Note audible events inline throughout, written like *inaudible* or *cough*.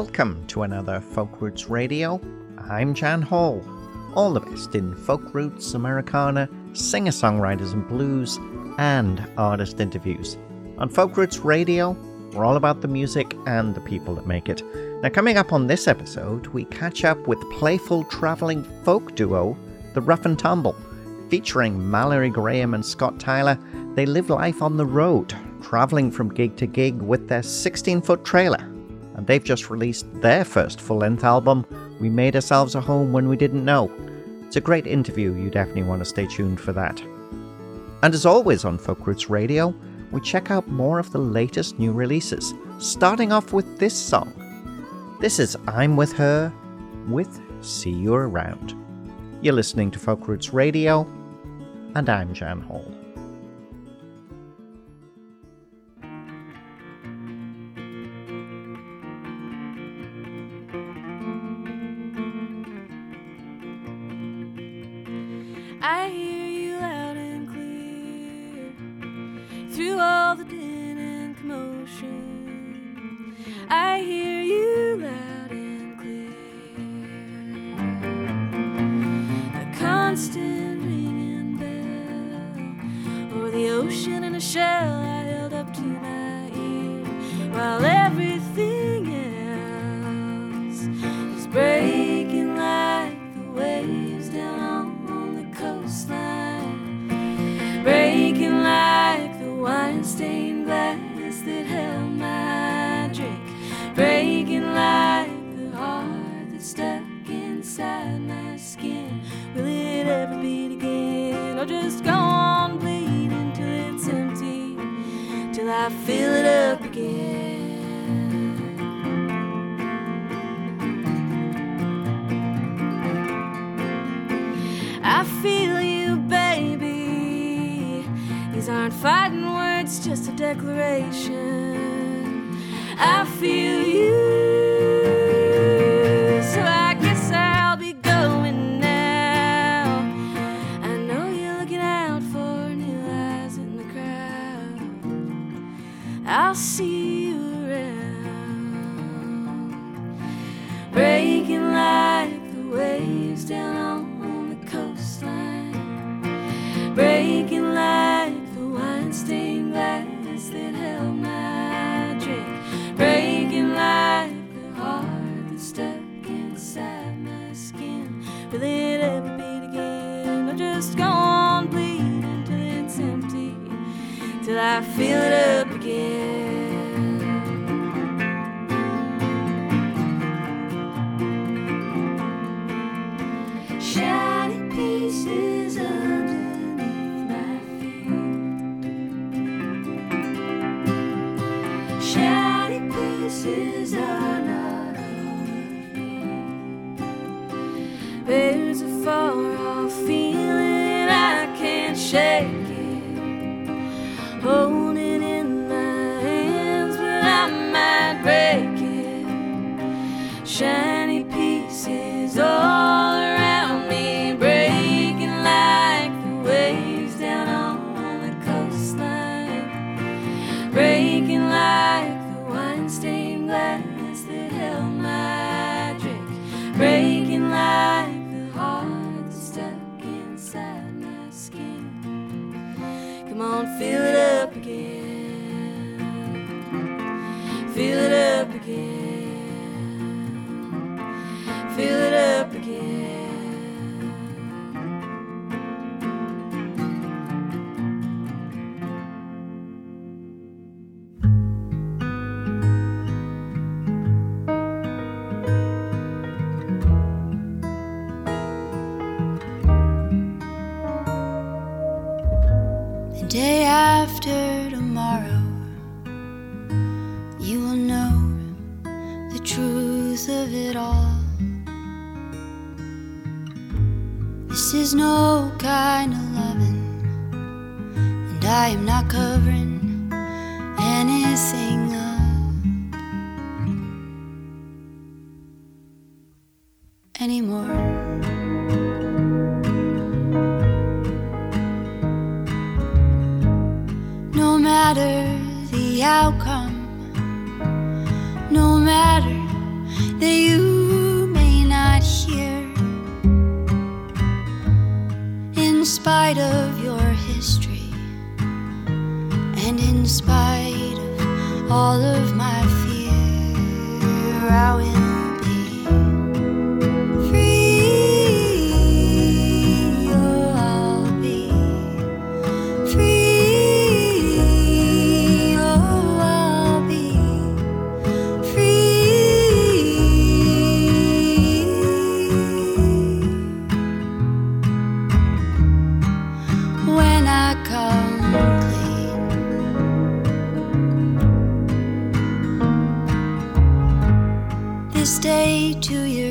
Welcome to another Folk Roots Radio. I'm Jan Hall. All the best in folk roots, Americana, singer songwriters and blues, and artist interviews. On Folk Roots Radio, we're all about the music and the people that make it. Now, coming up on this episode, we catch up with playful travelling folk duo, The Rough and Tumble. Featuring Mallory Graham and Scott Tyler, they live life on the road, travelling from gig to gig with their 16 foot trailer. And they've just released their first full length album, We Made Ourselves a Home When We Didn't Know. It's a great interview, you definitely want to stay tuned for that. And as always on Folk Roots Radio, we check out more of the latest new releases, starting off with this song. This is I'm With Her with See You Around. You're listening to Folk Roots Radio, and I'm Jan Hall. A far off feeling. I can't shake of your history, and in spite of all of my fear, I will.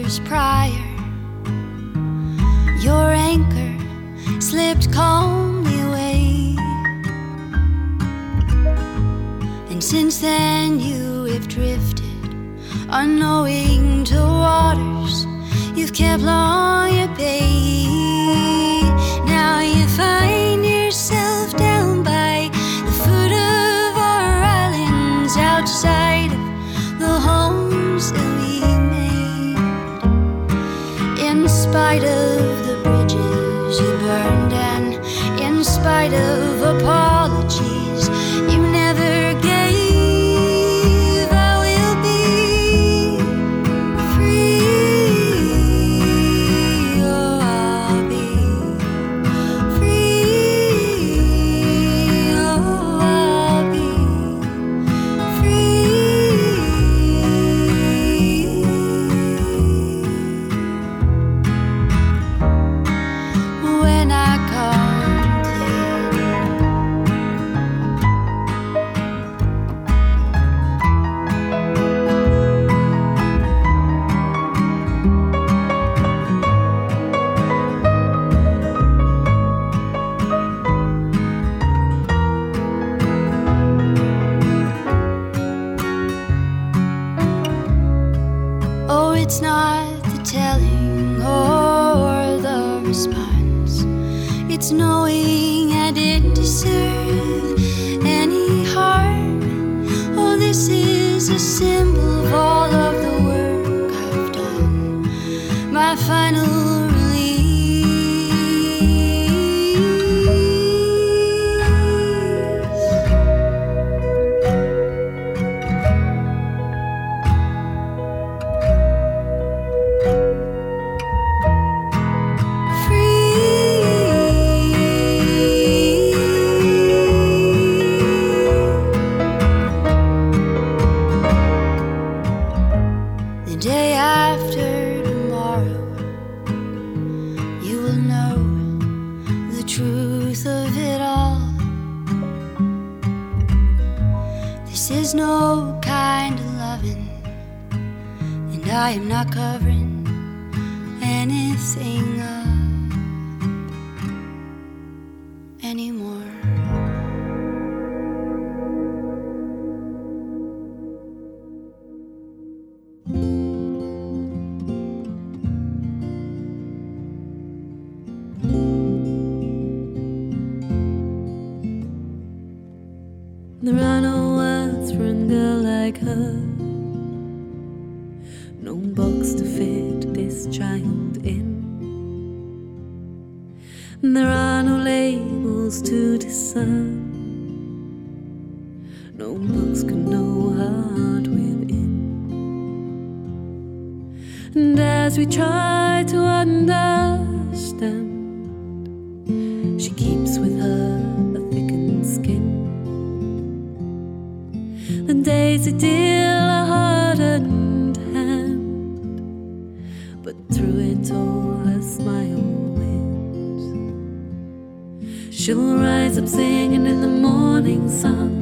years prior. Your anchor slipped calmly away. And since then, you have drifted, unknowing to waters you've kept long at bay. Now you find. and there are no labels to discern. No books can know heart within. And as we try to understand, she keeps with her a thickened skin. The days it did. singing in the morning sun.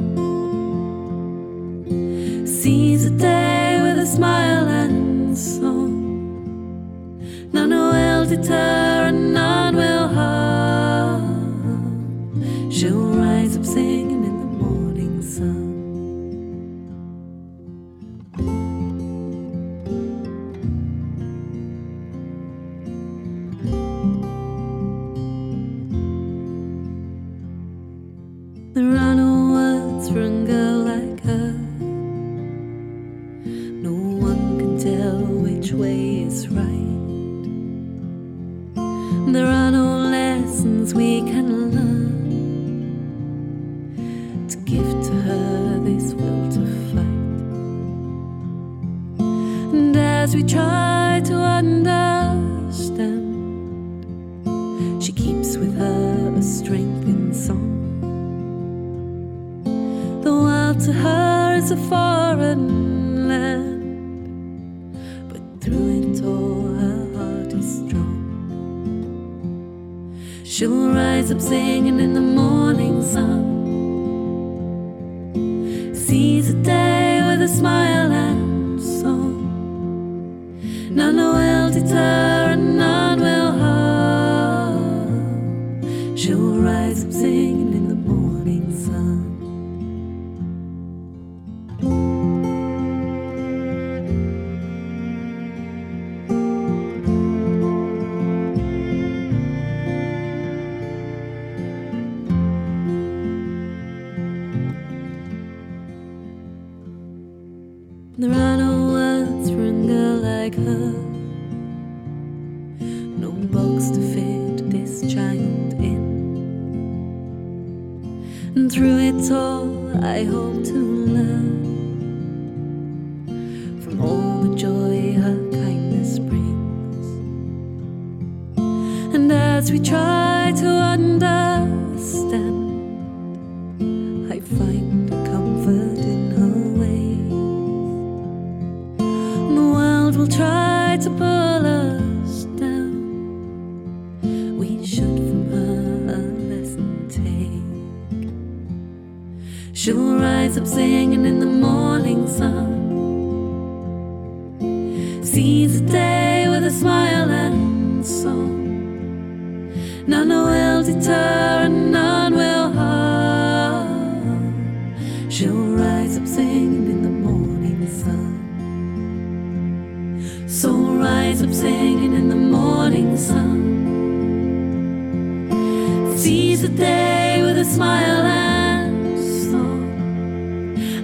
rise up singing in the morning sun.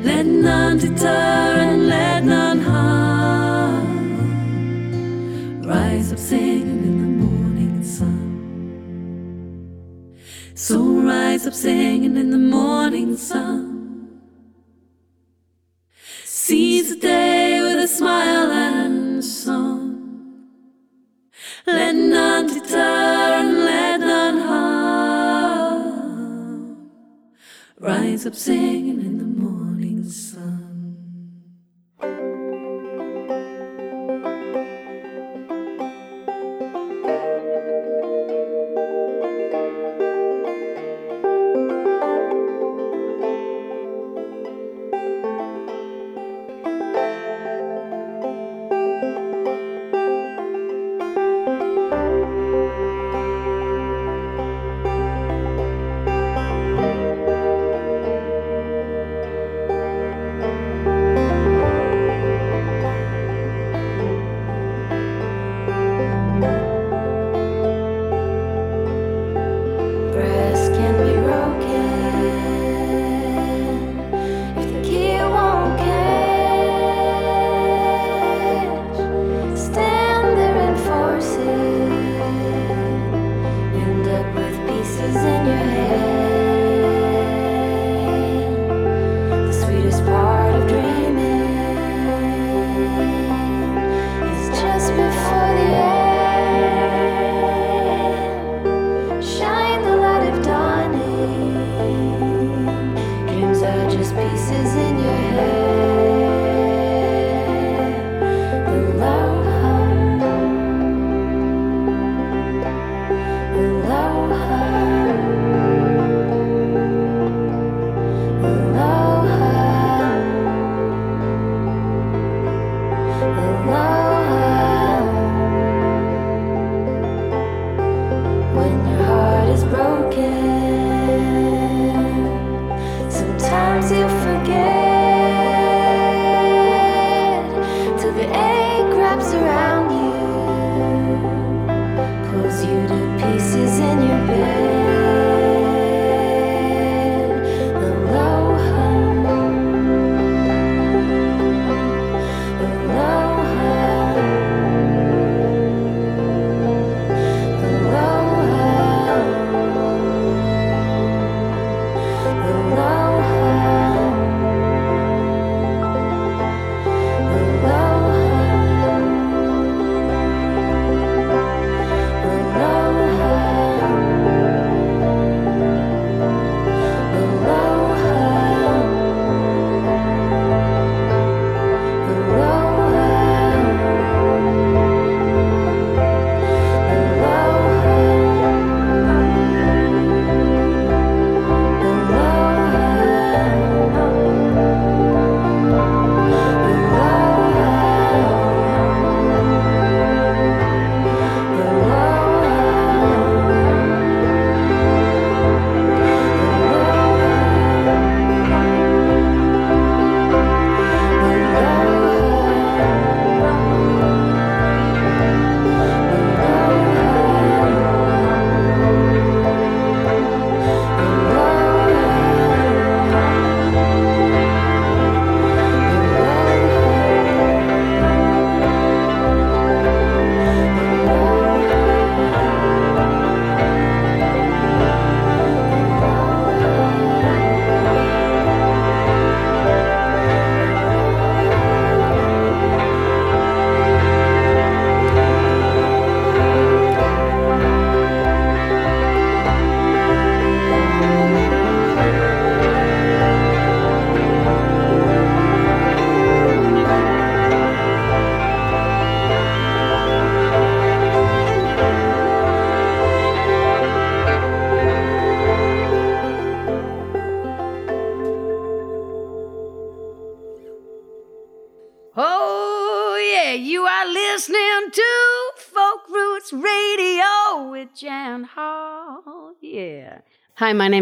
Let none deter and let none harm. Rise up singing in the morning sun. So rise up singing in the morning sun. Seize the day with a smile and song. Let none deter and let none harm. Rise up singing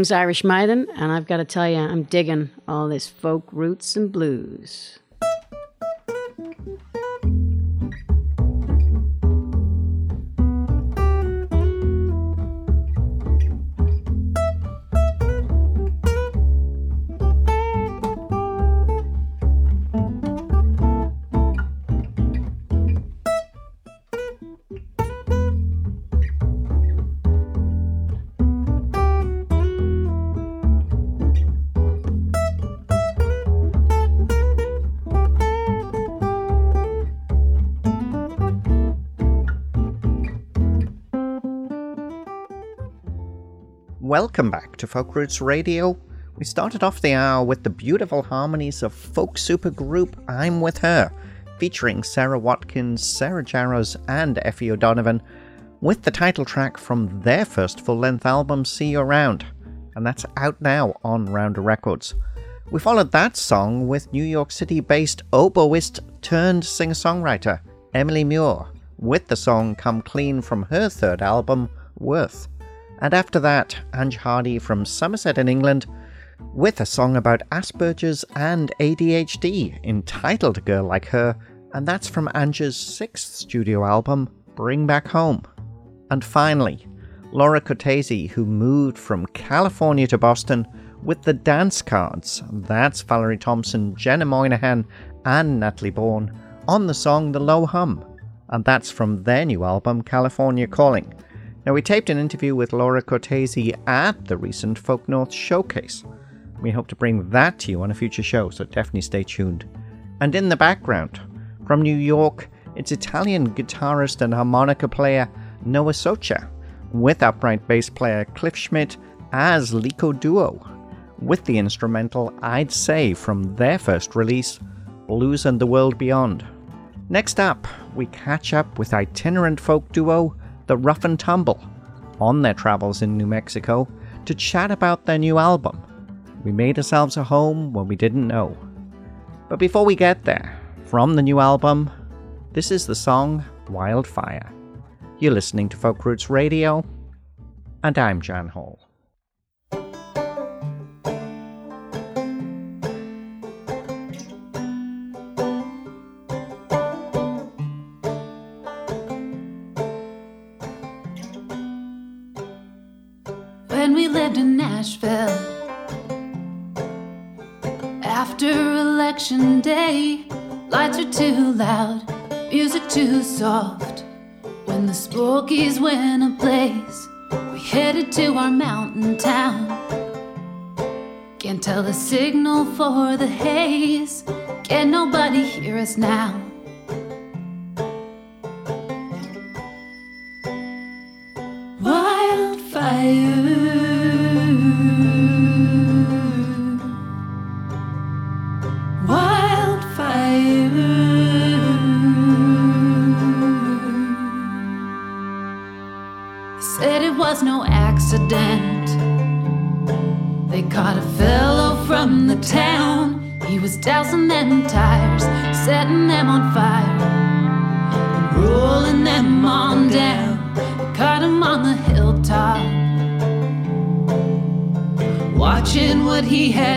name's Irish Maiden, and I've got to tell you, I'm digging all this folk roots and blues. Welcome back to Folk Roots Radio. We started off the hour with the beautiful harmonies of folk supergroup I'm With Her, featuring Sara Watkins, Sarah Jarosz, and Aoife O'Donovan, with the title track from their first full length album, See You Around, and that's out now on Rounder Records. We followed that song with New York City based oboist turned singer songwriter Emily Mure, with the song Come Clean from her third album, Worth. And after that, Ange Hardy from Somerset in England with a song about Asperger's and ADHD entitled Girl Like Her, and that's from Ange's sixth studio album, Bring Back Home. And finally, Laura Cortese, who moved from California to Boston with the dance cards. That's Valerie Thompson, Jenna Moynihan, and Natalie Bohrn on the song The Low Hum, and that's from their new album, California Calling. Now, we taped an interview with Laura Cortese at the recent Folk North showcase. We hope to bring that to you on a future show, so definitely stay tuned. And in the background, from New York, it's Italian guitarist and harmonica player Noah Socha, with upright bass player Cliff Schmidt as Lico Duo, with the instrumental I'd Say from their first release, Blues and the World Beyond. Next up, we catch up with itinerant folk duo the Rough and Tumble on their travels in New Mexico to chat about their new album. We made ourselves a home when we didn't know. But before we get there, from the new album, this is the song Wildfire. You're listening to Folk Roots Radio, and I'm Jan Hall. When we lived in Nashville. After election day, lights are too loud, music too soft. When the Smokies went ablaze, we headed to our mountain town. Can't tell the signal for the haze, can nobody hear us now? Accident. They caught a fellow from the town. He was dousing them tires, setting them on fire, and rolling them on down. They caught him on the hilltop watching what he had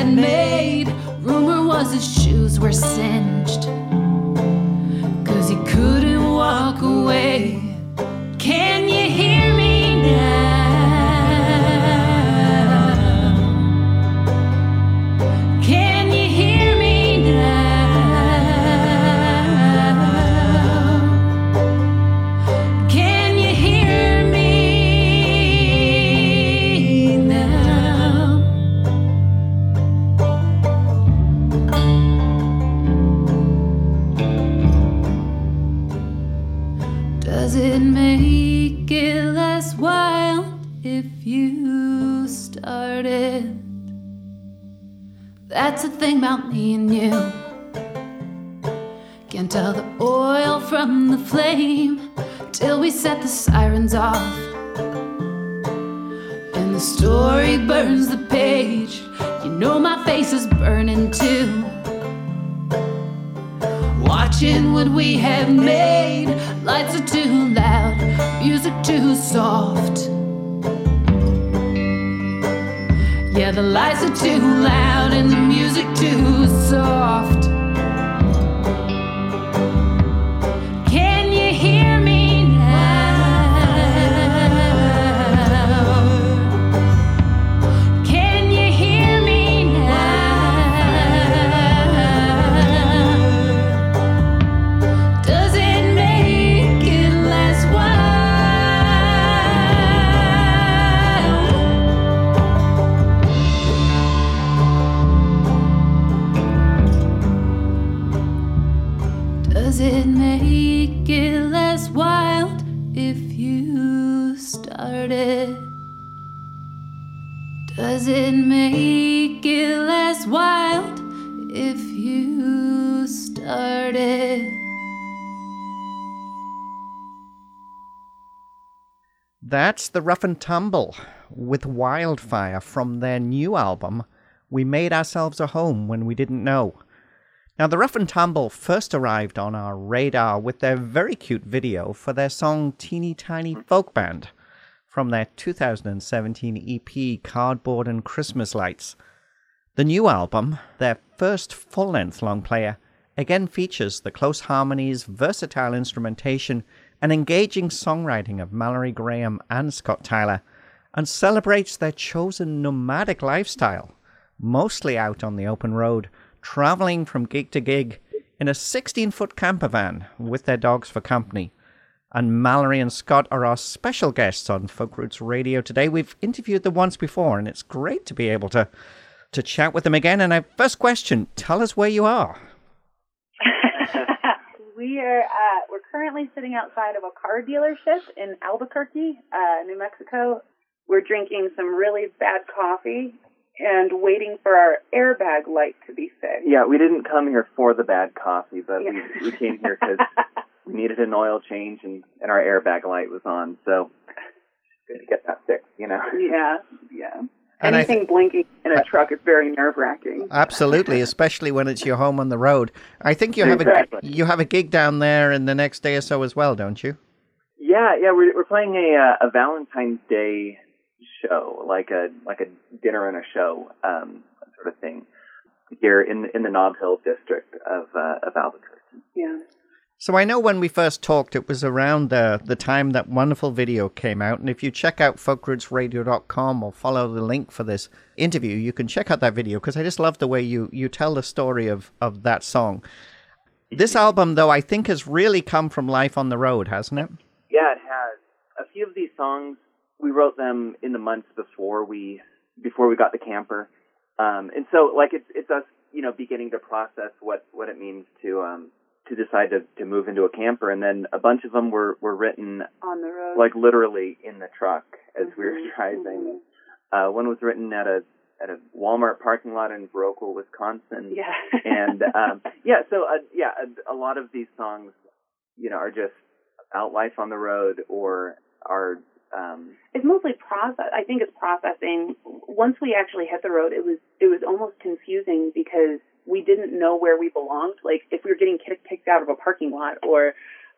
you started? That's the thing about me and you. Can't tell the oil from the flame till we set the sirens off. And the story burns the page. You know my face is burning too. Watching what we have made. Lights are too loud, music too soft. The lights are too loud and the music too soft. Does it make it less wild if you start it? That's the Rough and Tumble with Wildfire from their new album, We Made Ourselves a Home When We Didn't Know. Now, the Rough and Tumble first arrived on our radar with their very cute video for their song Teeny Tiny Folk Band from their 2017 EP Cardboard and Christmas Lights. The new album, their first full length long player, again features the close harmonies, versatile instrumentation, and engaging songwriting of Mallory Graham and Scott Tyler, and celebrates their chosen nomadic lifestyle, mostly out on the open road, traveling from gig to gig in a 16 foot camper van with their dogs for company. And Mallory and Scott are our special guests on Folk Roots Radio today. We've interviewed them once before, and it's great to be able to to chat with them again. And our first question: Tell us where you are. *laughs* we are uh, we're currently sitting outside of a car dealership in Albuquerque, uh, New Mexico. We're drinking some really bad coffee and waiting for our airbag light to be fixed. Yeah, we didn't come here for the bad coffee, but Yeah. we, we came here because we *laughs* needed an oil change and, and our airbag light was on. So good to get that fixed, you know. yeah, yeah. And Anything th- blinking in a truck is very nerve wracking. Absolutely, especially when it's your home on the road. I think you have Exactly. a you have a gig down there in the next day or so as well, don't you? Yeah, yeah, we're we're playing a uh, a Valentine's Day show, like a like a dinner and a show um, sort of thing, here in in the Nob Hill district of uh, of Albuquerque. Yeah. So I know when we first talked, it was around the the time that wonderful video came out, and if you check out folkrootsradio.com or follow the link for this interview, you can check out that video because I just love the way you you tell the story of of that song. This album, though, I think has really come from life on the road, hasn't it? Yeah, it has. A few of these songs we wrote them in the months before we before we got the camper, um, and so like it's it's us you know beginning to process what what it means to um, to decide to to move into a camper, and then a bunch of them were were written On the road. like literally in the truck as we were Mhm, driving. Uh, one was written at a at a Walmart parking lot in Baroque, Wisconsin. yeah. *laughs* and um, yeah, so uh, yeah, a, a lot of these songs, you know, are just out life on the road or are um, it's mostly process. I think it's processing. Once we actually hit the road, it was it was almost confusing because we didn't know where we belonged. Like if we were getting kicked kicked out of a parking lot, or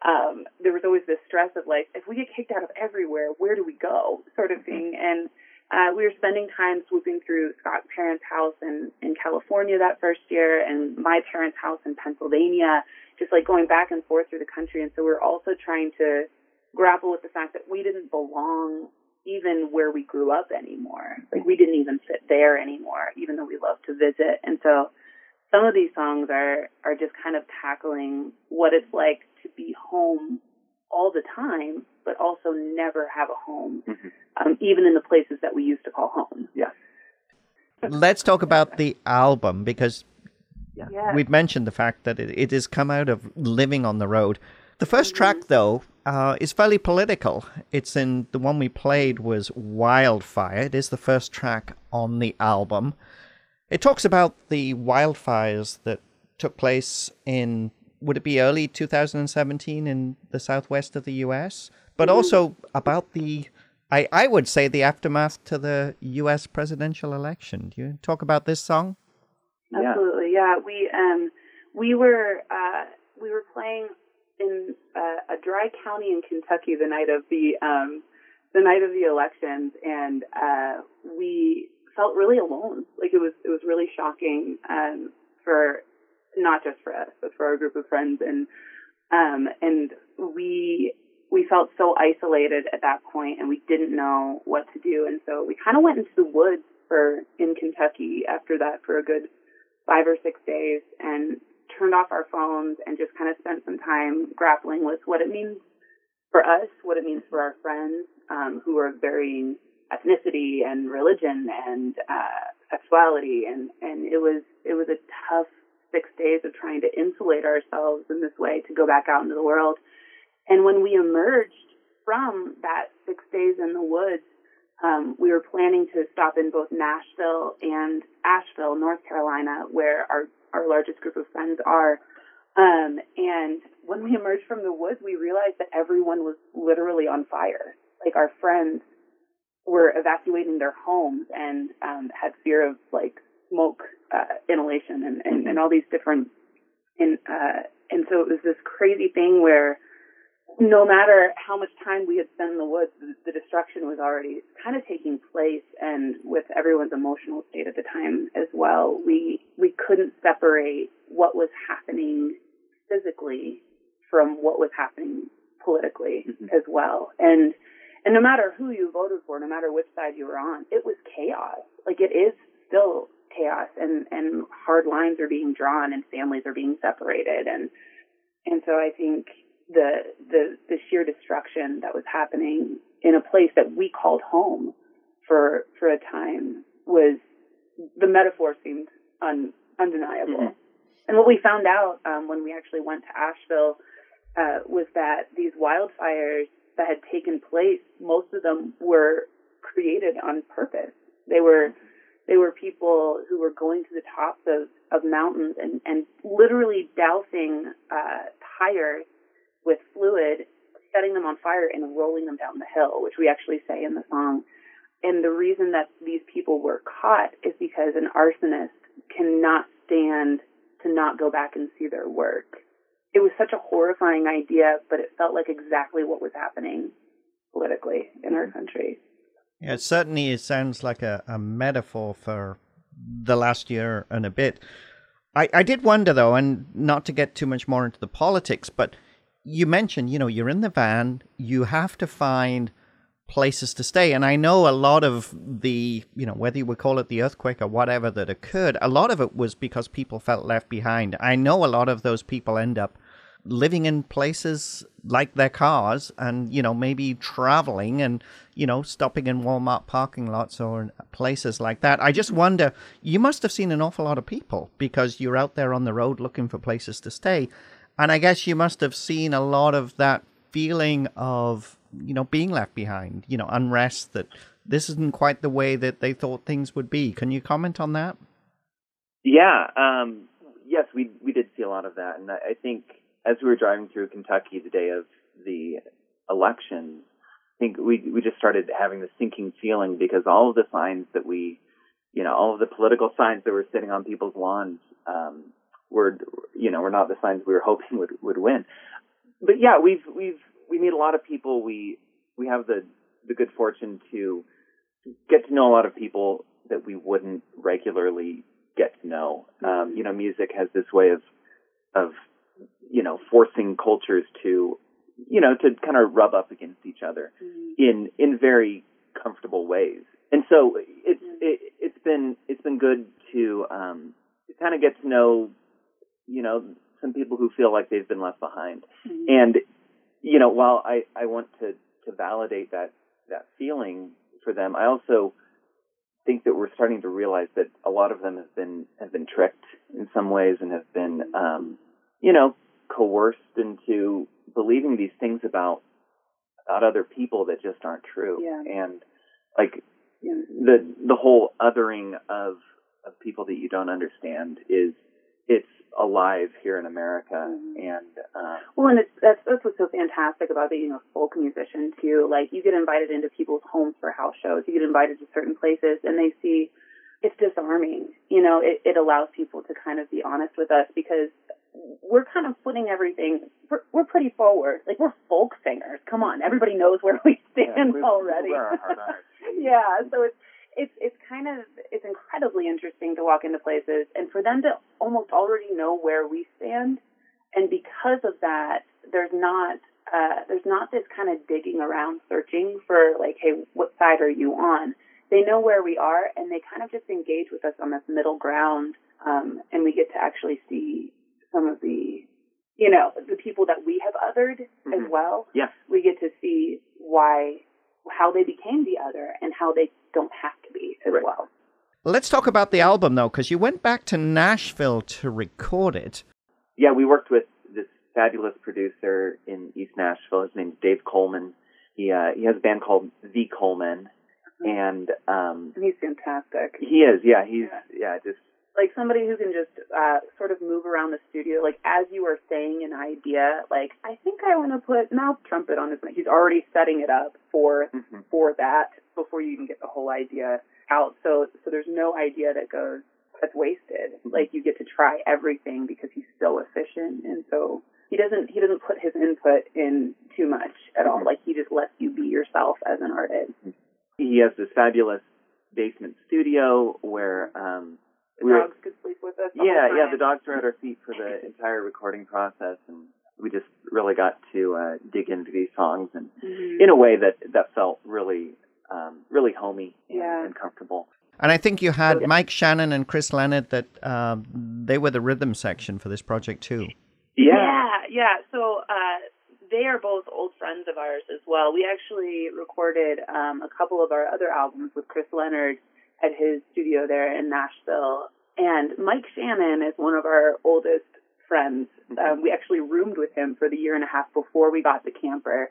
um, there was always this stress of like if we get kicked out of everywhere, where do we go, sort of thing. And uh, we were spending time swooping through Scott's parents' house in in California that first year, and my parents' house in Pennsylvania. Just like going back and forth through the country, and so we're also trying to grapple with the fact that we didn't belong even where we grew up anymore. Like we didn't even fit there anymore, even though we love to visit. And so some of these songs are are just kind of tackling what it's like to be home all the time, but also never have a home, Mhm. um, even in the places that we used to call home. yeah. Let's talk about the album because Yeah. we've mentioned the fact that it, it has come out of living on the road. The 1st track, though, uh, is fairly political. It's in the one we played was Wildfire. It is the first track on the album. It talks about the wildfires that took place in would it be early 2017 in the southwest of the U.S., but also about the I, I would say the aftermath to the U.S. presidential election. Do you talk about this song? Yeah. Absolutely, yeah. We um we were uh we were playing in uh, a dry county in Kentucky the night of the um, the night of the elections, and uh, we felt really alone. Like it was it was really shocking um, for not just for us, but for our group of friends, and um, and we we felt so isolated at that point, and we didn't know what to do, and so we kind of went into the woods for in Kentucky after that for a good five or six days, and turned off our phones and just kind of spent some time grappling with what it means for us, what it means for our friends um, who are varying ethnicity and religion and uh, sexuality, and and it was it was a tough six days of trying to insulate ourselves in this way to go back out into the world. And when we emerged from that six days in the woods, um, we were planning to stop in both Nashville and Asheville, North Carolina, where our our largest group of friends are. Um, and when we emerged from the woods, we realized that everyone was literally on fire. Like our friends were evacuating their homes and um, had fear of like smoke uh, inhalation and, and, and all these different and uh, and so it was this crazy thing where no matter how much time we had spent in the woods, the, the destruction was already kind of taking place, and with everyone's emotional state at the time as well, we we couldn't separate what was happening physically from what was happening politically Mhm. as well, and and no matter who you voted for, no matter which side you were on, it was chaos. Like it is still chaos, and and hard lines are being drawn, and families are being separated, and and so I think the the the sheer destruction that was happening in a place that we called home for for a time was the metaphor seemed un, undeniable. Mhm. And what we found out um, when we actually went to Asheville uh, was that these wildfires that had taken place, most of them were created on purpose. They were they were people who were going to the tops of, of mountains and, and literally dousing uh, tires with fluid, setting them on fire and rolling them down the hill, which we actually say in the song. And the reason that these people were caught is because an arsonist cannot stand to not go back and see their work. It was such a horrifying idea, but it felt like exactly what was happening politically in our mm-hmm. country. Yeah, it certainly it sounds like a, a metaphor for the last year and a bit. I, I did wonder though, and not to get too much more into the politics, but you mentioned, you know, you're in the van, you have to find places to stay. And I know a lot of the, you know, whether you would call it the earthquake or whatever that occurred, a lot of it was because people felt left behind. I know a lot of those people end up living in places like their cars and, you know, maybe traveling and, you know, stopping in Walmart parking lots or places like that. I just wonder, you must have seen an awful lot of people because you're out there on the road looking for places to stay. And I guess you must have seen a lot of that feeling of, you know, being left behind, you know, unrest that this isn't quite the way that they thought things would be. Can you comment on that? Yeah. Um, yes, we we did see a lot of that, and I, think as we were driving through Kentucky the day of the election, I think we we just started having the sinking feeling because all of the signs that we, you know, all of the political signs that were sitting on people's lawns um, were, you know, were not the signs we were *laughs* hoping would would win. But yeah, we've we've we meet a lot of people. We we have the the good fortune to get to know a lot of people that we wouldn't regularly get to know. Um, you know, music has this way of of you know forcing cultures to you know to kind of rub up against each other in in very comfortable ways. And so it's it, it's been it's been good to um, kind of get to know you know some people who feel like they've been left behind. And you know, while I I want to to validate that that feeling for them, I also think that we're starting to realize that a lot of them have been have been tricked in some ways and have been um, you know coerced into believing these things about about other people that just aren't true. Yeah. And like the the whole othering of of people that you don't understand is it's alive here in America and um, Well, and it's, that's that's what's so fantastic about being a folk musician too. Like you get invited into people's homes for house shows, you get invited to certain places, and they see it's disarming. You know, it, it allows people to kind of be honest with us because we're kind of putting everything. We're, we're pretty forward. Like we're folk singers. Come on, everybody knows where we stand we already. wear our heart on our *laughs* yeah, so it's it's it's kind of it's incredibly interesting to walk into places and for them to almost already know where we stand, and because of that, there's not uh, there's not this kind of digging around searching for like, hey, what side are you on? They know where we are, and they kind of just engage with us on this middle ground, um, and we get to actually see some of the, you know, the people that we have othered as Mhm. well. Yeah. We get to see why, how they became the other, and how they don't have as Right. well. Let's talk about the album though, because you went back to Nashville to record it. Yeah, we worked with this fabulous producer in East Nashville. His name's Dave Coleman. He uh, he has a band called The Coal Men, and um, he's fantastic. he is yeah he's Yeah. yeah just like somebody who can just uh sort of move around the studio like as you are saying an idea like i think i want to put mouth trumpet on this he's already setting it up for Mhm. for that before you even get the whole idea out. So so there's no idea that goes that's wasted. Like you get to try everything because he's so efficient. And so he doesn't he doesn't put his input in too much at all. Mhm. like he just lets you be yourself as an artist. He has this fabulous basement studio where um the we were- dogs could sleep with us yeah yeah the dogs were at our feet for the *laughs* entire recording process and we just really got to uh dig into these songs and Mhm. in a way that that felt really um really homey and, Yeah. and comfortable And I think you had Yeah. Mike Shannon and Chris Leonard that um, they were the rhythm section for this project too. Yeah, yeah. So uh, they are both old friends of ours as well. We actually recorded um, a couple of our other albums with Chris Leonard at his studio there in Nashville. And Mike Shannon is one of our oldest friends. Um, we actually roomed with him for the year and a half before we got the camper.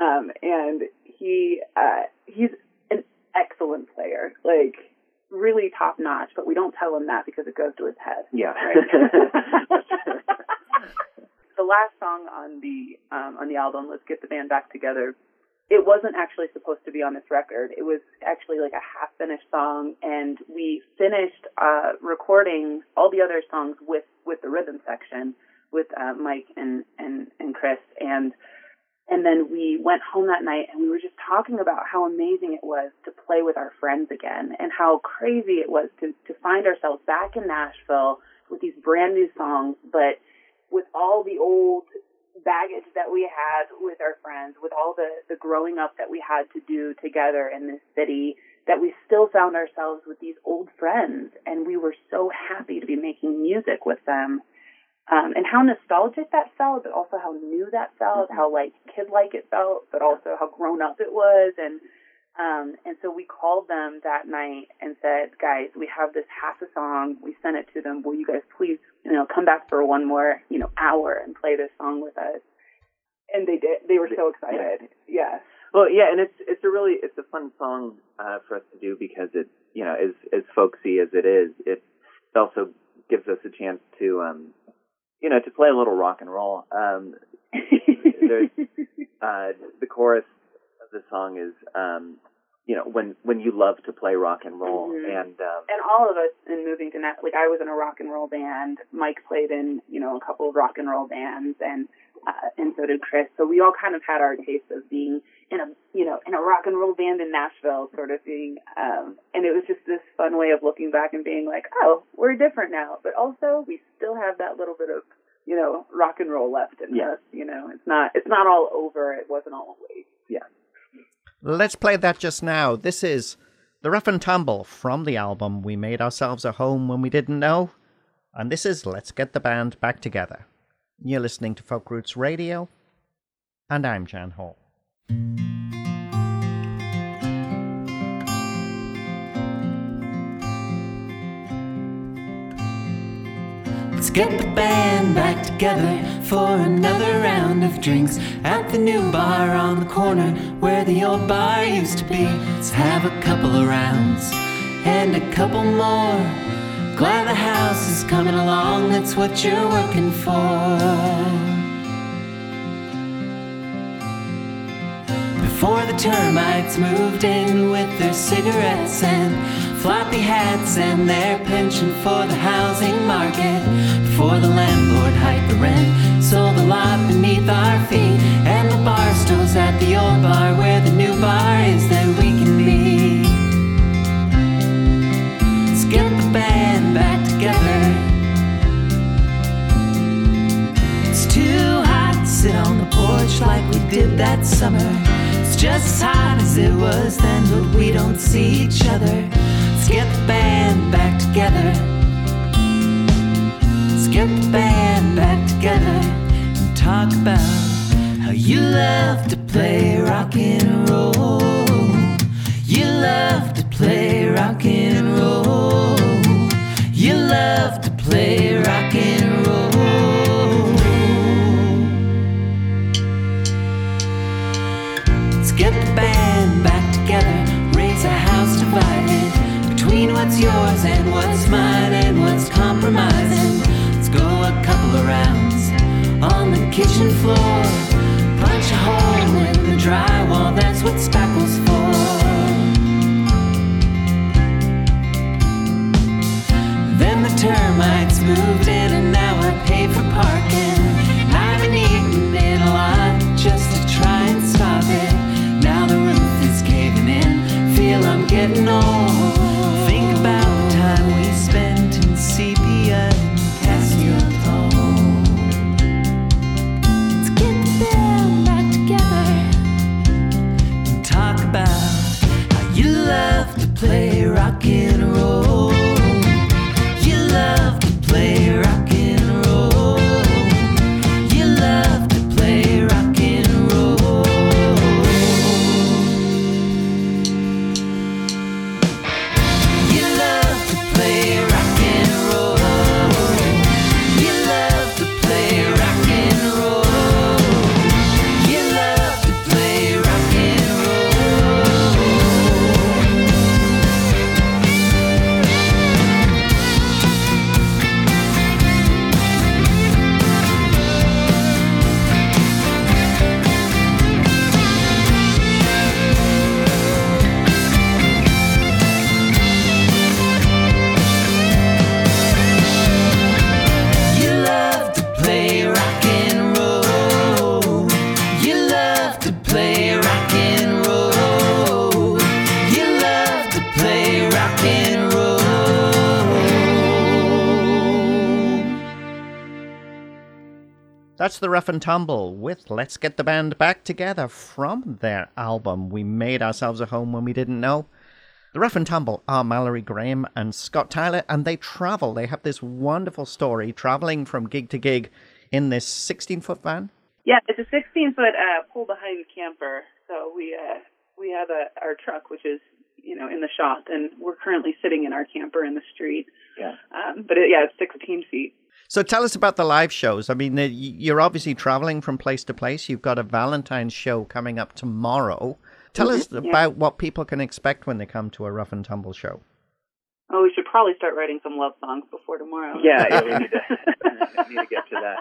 Um, and he uh, he's an excellent player, like really top notch. But we don't tell him that because it goes to his head. yeah *laughs* the last song on the um, on the album, "Let's Get the Band Back Together," it wasn't actually supposed to be on this record. It was actually like a half finished song, and we finished uh, recording all the other songs with with the rhythm section with uh, Mike and and and Chris and. And then we went home that night and we were just talking about how amazing it was to play with our friends again and how crazy it was to, to find ourselves back in Nashville with these brand new songs, but with all the old baggage that we had with our friends, with all the, the growing up that we had to do together in this city, that we still found ourselves with these old friends. And we were so happy to be making music with them. Um, and how nostalgic that felt, but also how new that felt, how like kid like it felt, but also how grown up it was. And um, and so we called them that night and said, guys, we have this half a song. We sent it to them. Will you guys please, you know, come back for one more, you know, hour and play this song with us? And they did. They were so excited. Yeah. Well, yeah, and it's it's a really it's a fun song uh, for us to do because it you know as as folksy as it is, it also gives us a chance to um you know to play a little rock and roll. Um, There's- *laughs* uh, the chorus of the song is um you know when when you love to play rock and roll Mhm. and um, and all of us in moving to Nat, like I was in a rock and roll band. Mike played in, you know, a couple of rock and roll bands, and uh, and so did Chris. So we all kind of had our taste of being in a, you know, in a rock and roll band in Nashville, sort of thing, Um, and it was just this fun way of looking back and being like, oh, we're different now, but also we still have that little bit of, you know, rock and roll left in Yeah. us. You know, it's not it's not all over. It wasn't all a waste. Let's play that just now. This is the Rough and Tumble from the album We Made Ourselves a Home When We Didn't Know. And this is Let's Get the Band Back Together. You're listening to Folk Roots Radio, and I'm Jan Hall. Let's get the band back together for another round of drinks at the new bar on the corner where the old bar used to be. Let's have a couple of rounds and a couple more. Glad the house is coming along, that's what you're working for. Before the termites moved in with their cigarettes and floppy hats and their penchant for the housing market. Before the landlord hiked the rent, sold the lot beneath our feet, and the bar stools at the old bar where the new bar is that we can meet. Sit on the porch like we did that summer. It's just as hot as it was then, but we don't see each other. Let's get the band back together. Let's get the band back together and talk about how you love to play rock and roll. You love to play rock and roll. You love to play rock and roll. Kitchen floor, punch a hole in the drywall. That's what spackle's That's the Rough and Tumble with Let's Get the Band Back Together from their album We Made Ourselves a Home When We Didn't Know. The Rough and Tumble are Mallory Graham and Scott Tyler, and they travel. They have this wonderful story traveling from gig to gig in this 16 foot van. Yeah, it's a 16 foot uh, pull behind camper. So we uh, we have a, our truck, which is you know in the shop, and we're currently sitting in our camper in the street. Yeah. Um, but it, yeah, it's 16 feet. So tell us about the live shows. I mean, you're obviously traveling from place to place. You've got a Valentine's show coming up tomorrow. Tell us yeah. about what people can expect when they come to a Rough and Tumble show. Oh, we should probably start writing some love songs before tomorrow. Yeah, yeah, we *laughs* need to, we need to get to that.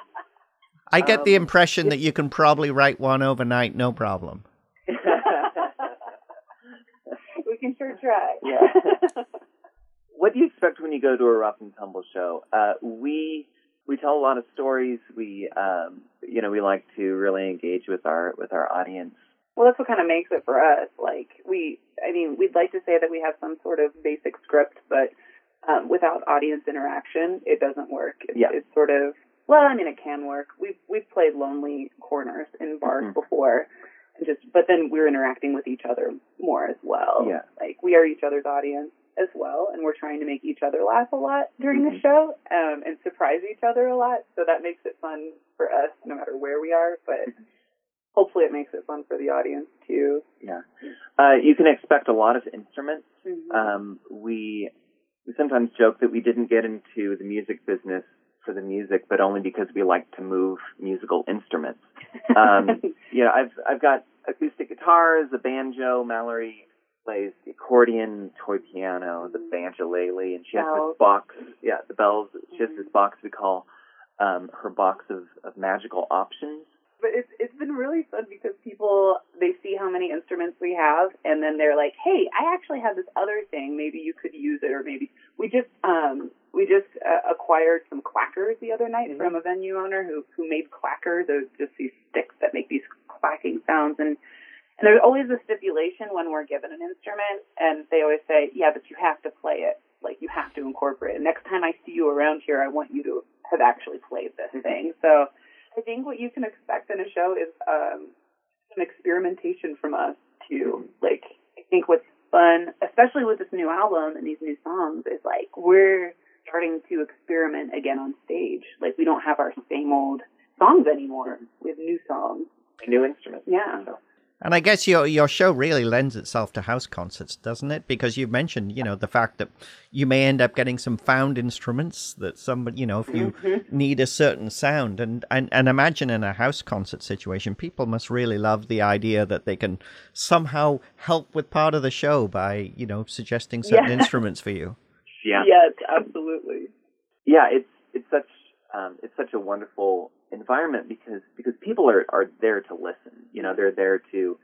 I get the Um, impression that you can probably write one overnight, no problem. *laughs* we can sure try. Yeah. what do you expect when you go to a rough and tumble show? Uh, we we tell a lot of stories. We um, you know we like to really engage with our with our audience. Well, that's what kind of makes it for us. Like we, I mean, we'd like to say that we have some sort of basic script, but um, without audience interaction, it doesn't work. It's, Yeah. it's sort of well, I mean, it can work. We've we've played lonely corners in bars Mhm. before, and just but then we're interacting with each other more as well. Yeah. like we are each other's audience as well, and we're trying to make each other laugh a lot during the Mhm. show um, and surprise each other a lot. So that makes it fun for us, no matter where we are. But hopefully, it makes it fun for the audience too. Yeah. Uh, you can expect a lot of instruments. Mhm. Um, we we sometimes joke that we didn't get into the music business for the music, but only because we like to move musical instruments. Um, *laughs* you know, I've I've got acoustic guitars, a banjo. Mallory plays the accordion, toy piano, the banjolele, and she has Bells. this box. Yeah, the bells. She has this box we call um, her box of, of magical options. but it's it's been really fun because people they see how many instruments we have, and then they're like, "Hey, I actually have this other thing. Maybe you could use it, or maybe we just um we just uh, acquired some clackers the other night from a venue owner who who made quackers. Those just these sticks that make these clacking sounds, and there's always a stipulation when we're given an instrument, and they always say, "Yeah, but you have to play it. Like you have to incorporate it. Next time I see you around here, I want you to have actually played this thing." So I think what you can expect in a show is um, some experimentation from us too. Like I think what's fun, especially with this new album and these new songs, is like we're starting to experiment again on stage. Like we don't have our same old songs anymore. We have new songs. New instruments. Yeah. So, And I guess your your show really lends itself to house concerts, doesn't it? Because you've mentioned, you know, the fact that you may end up getting some found instruments that somebody, you know, if you mm-hmm. need a certain sound, and, and and imagine in a house concert situation, people must really love the idea that they can somehow help with part of the show by, you know, suggesting certain Yeah. instruments for you. *laughs* yeah. Yes, absolutely. yeah, it's it's such um, it's such a wonderful environment because because people are are there to listen. You know, they're there to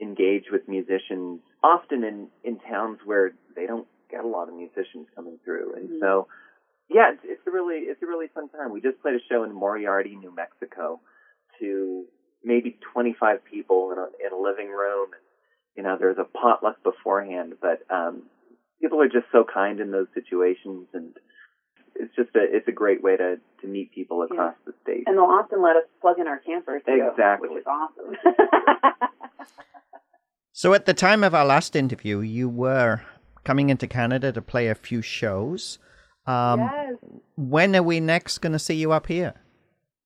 engage with musicians. Often in in towns where they don't get a lot of musicians coming through, and so yeah, it's, it's a really it's a really fun time. We just played a show in Moriarty, New Mexico, to maybe 25 people in a in a living room. And, you know, there's a potluck beforehand, but um, people are just so kind in those situations and it's just a it's a great way to to meet people across the state. And they'll often let us plug in our campers too, Exactly. which is awesome. *laughs* So at the time of our last interview, you were coming into Canada to play a few shows. Um, yes. When are we next going to see you up here?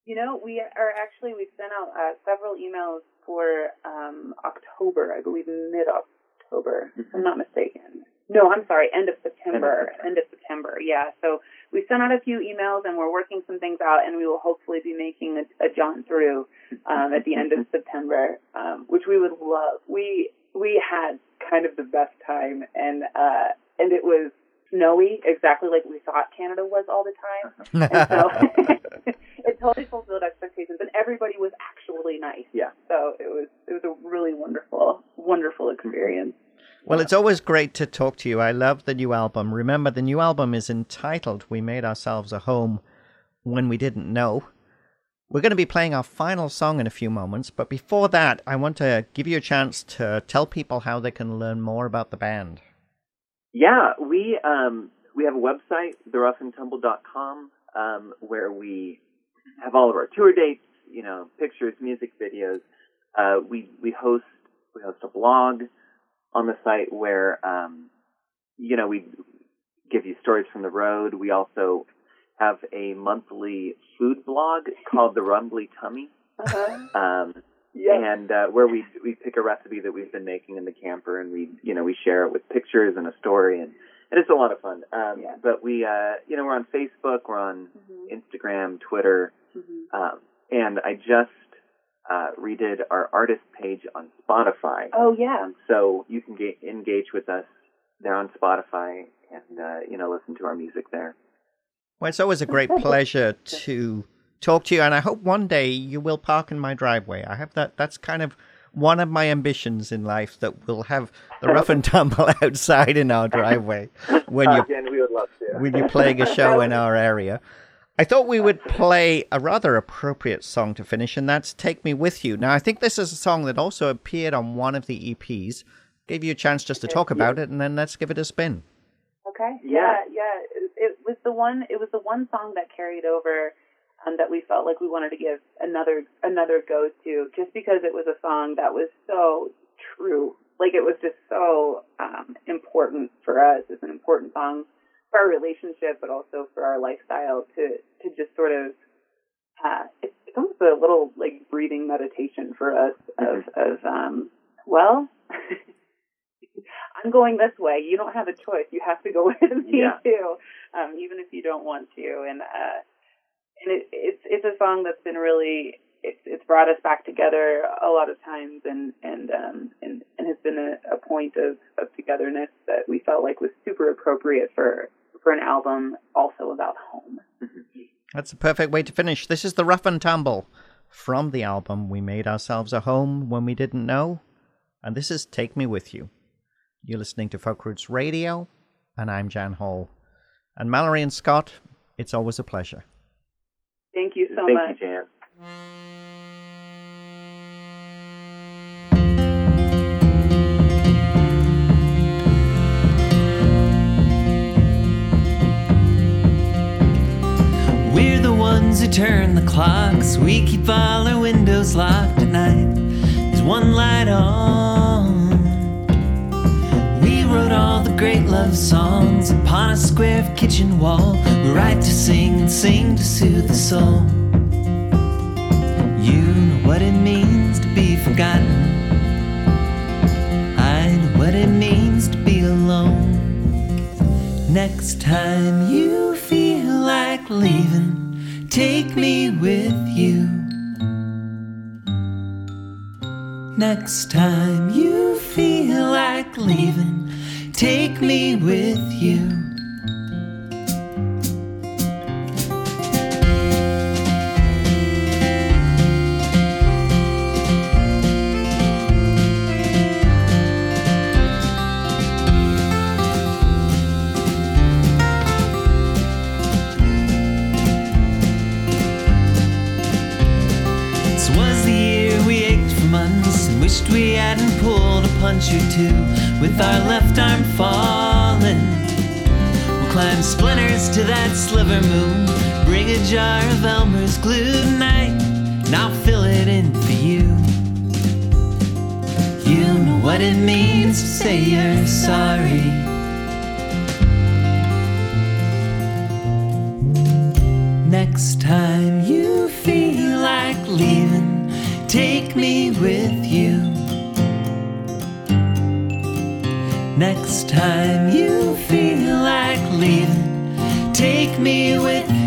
You know, we are actually we've sent out uh, several emails for um, October, I believe mid October, if I'm not mistaken. No, I'm sorry, end of September. End of September, yeah. So we sent out a few emails and we're working some things out, and we will hopefully be making a, a jaunt through um, at the end of September, um, which we would love. We we had kind of the best time, and uh, and it was snowy, exactly like we thought Canada was all the time. And so *laughs* *laughs* it totally fulfilled expectations, and everybody was actually nice. Yeah. So it was it was a really wonderful, wonderful experience. Well, it's always great to talk to you. I love the new album. Remember, the new album is entitled We Made Ourselves a Home When We Didn't Know. We're going to be playing our final song in a few moments, but before that, I want to give you a chance to tell people how they can learn more about the band. Yeah, we um, we have a website, theroughandtumble.com, um, where we have all of our tour dates, you know, pictures, music videos. Uh, we we host we host a blog on the site where um, you know we give you stories from the road. We also have a monthly food blog called the Rumbly Tummy. Uh-huh. Um, Yeah. and uh, where we we pick a recipe that we've been making in the camper and we you know we share it with pictures and a story and, and it's a lot of fun um Yeah. but we uh you know we're on facebook we're on Mhm. instagram twitter Mhm. um and i just uh redid our artist page on spotify Oh yeah. so you can get engage with us there on spotify and uh you know listen to our music there Well, it's always a great pleasure to talk to you, and I hope one day you will park in my driveway. I have that. That's kind of one of my ambitions in life that we'll have the rough and *laughs* tumble *laughs* outside in our driveway when you again we would love to when you're playing a show in our area. I thought we would play a rather appropriate song to finish, and that's "Take Me With You." Now, I think this is a song that also appeared on one of the EPs. Gave you a chance just to talk about it, and then let's give it a spin. Okay. Yeah. Yeah, yeah. It, it was the one. It was the one song that carried over, um, that we felt like we wanted to give another another go to, just because it was a song that was so true. Like it was just so um, important for us. It's an important song for our relationship, but also for our lifestyle. To to just sort of, uh, it's, it's almost a little like breathing meditation for us of of um, well. *laughs* I'm going this way. You don't have a choice. You have to go *laughs* with me Yeah. too, um, even if you don't want to. And uh, and it, it's it's a song that's been really it's it's brought us back together a lot of times, and and um, and and has been a, a point of, of togetherness that we felt like was super appropriate for for an album also about home. That's the perfect way to finish. This is the rough and tumble from the album We Made Ourselves a Home When We Didn't Know. And this is Take Me With You. You're listening to Folk Roots Radio, and I'm Jan Hall. And Mallory and Scott, it's always a pleasure. Thank you so Thank much. you, Jan. Ones who turn the clocks. We keep all our windows locked at night. There's one light on. We wrote all the great love songs upon a square of kitchen wall. We write to sing and sing to soothe the soul. You know what it means to be forgotten. I know what it means to be alone. Next time you feel like leaving, take me with you. Next time you feel like leaving, take me with you. Punch or two with our left arm falling. We'll climb splinters to that sliver moon, bring a jar of Elmer's glue tonight, and I'll fill it in for you. You know what it means to say you're sorry. Next time you feel like leaving, take me with you. Next time you feel like leaving, take me with you.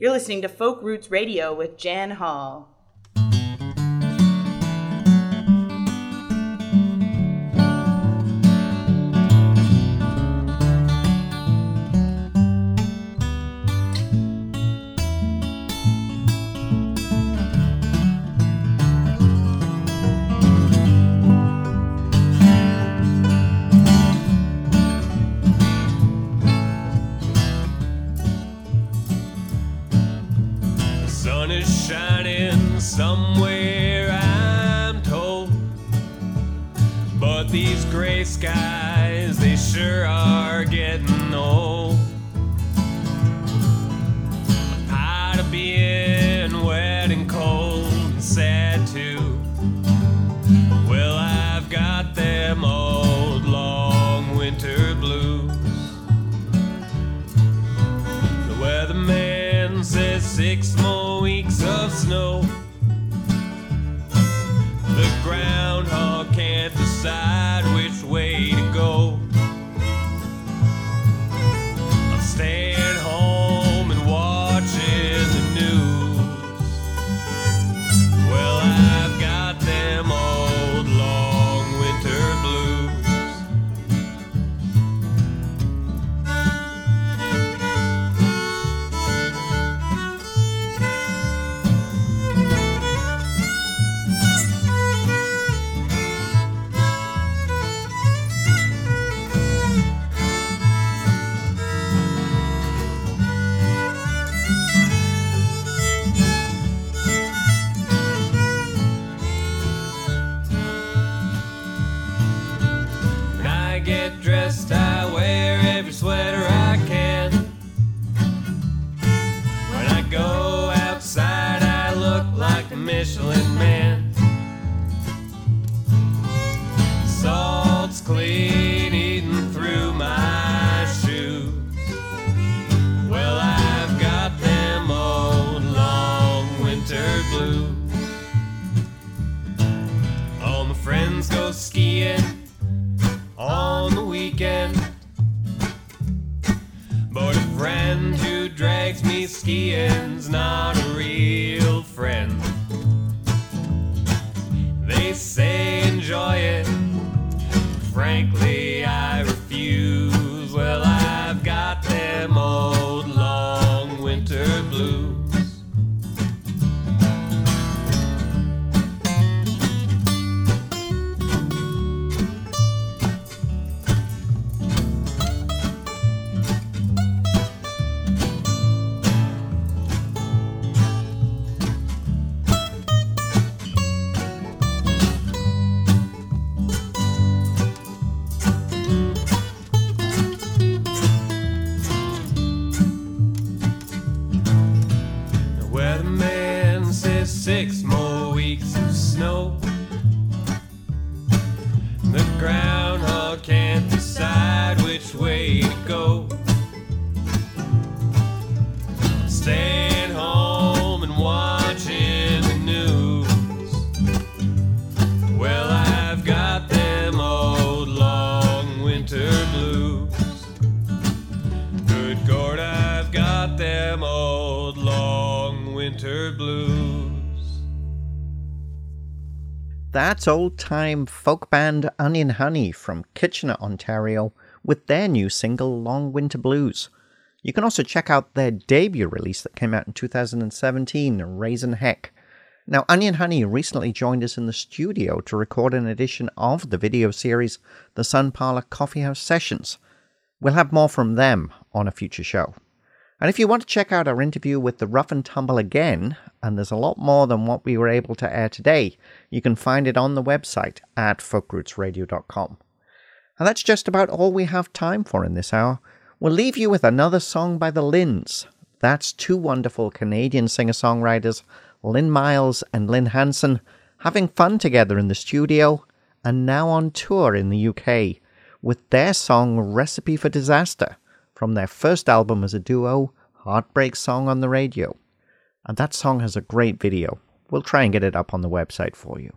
You're listening to Folk Roots Radio with Jan Hall. And cold and sad too. Well, I've got them old long winter blues. The weatherman says six more weeks of snow. Frankly, That's old time folk band Onion Honey from Kitchener, Ontario, with their new single Long Winter Blues. You can also check out their debut release that came out in 2017, Raisin Heck. Now, Onion Honey recently joined us in the studio to record an edition of the video series, The Sun Parlor Coffeehouse Sessions. We'll have more from them on a future show. And if you want to check out our interview with the Rough and Tumble again, and there's a lot more than what we were able to air today, you can find it on the website at folkrootsradio.com. And that's just about all we have time for in this hour. We'll leave you with another song by the Lynns. That's two wonderful Canadian singer songwriters, Lynn Miles and Lynne Hanson, having fun together in the studio and now on tour in the UK with their song Recipe for Disaster from their first album as a duo, Heartbreak Song on the Radio. And that song has a great video. We'll try and get it up on the website for you.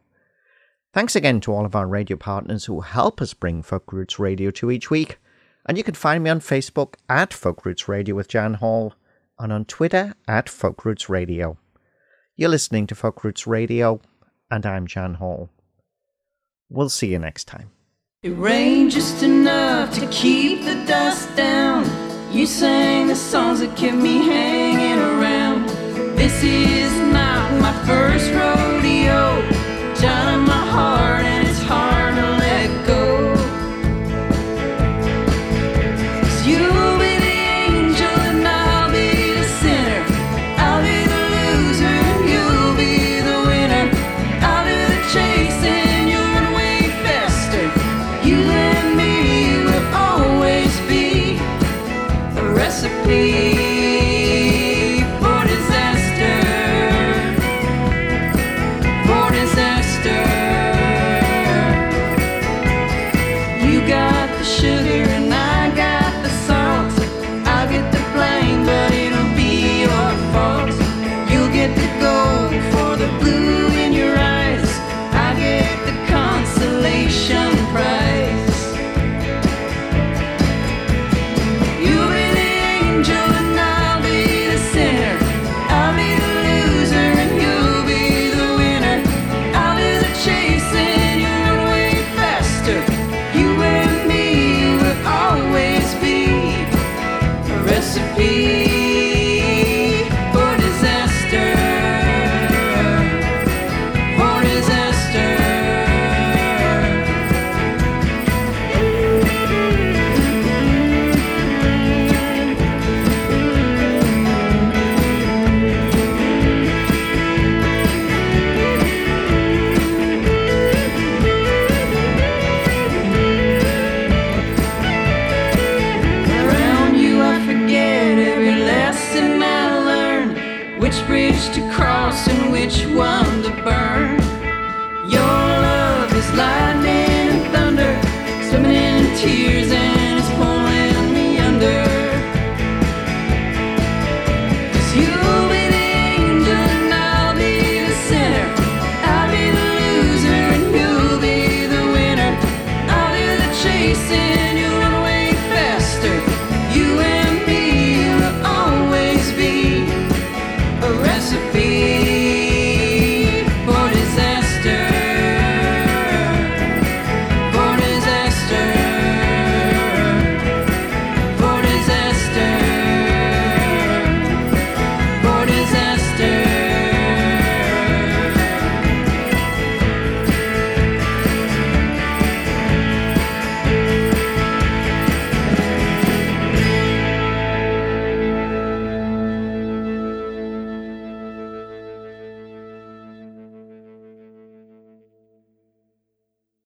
Thanks again to all of our radio partners who help us bring Folk Roots Radio to each week. And you can find me on Facebook at Folk Roots Radio with Jan Hall and on Twitter at Folk Roots Radio. You're listening to Folk Roots Radio, and I'm Jan Hall. We'll see you next time. It rained just enough to keep the dust down. You sang the songs that kept me hanging around. This is not my first rodeo. John in my heart.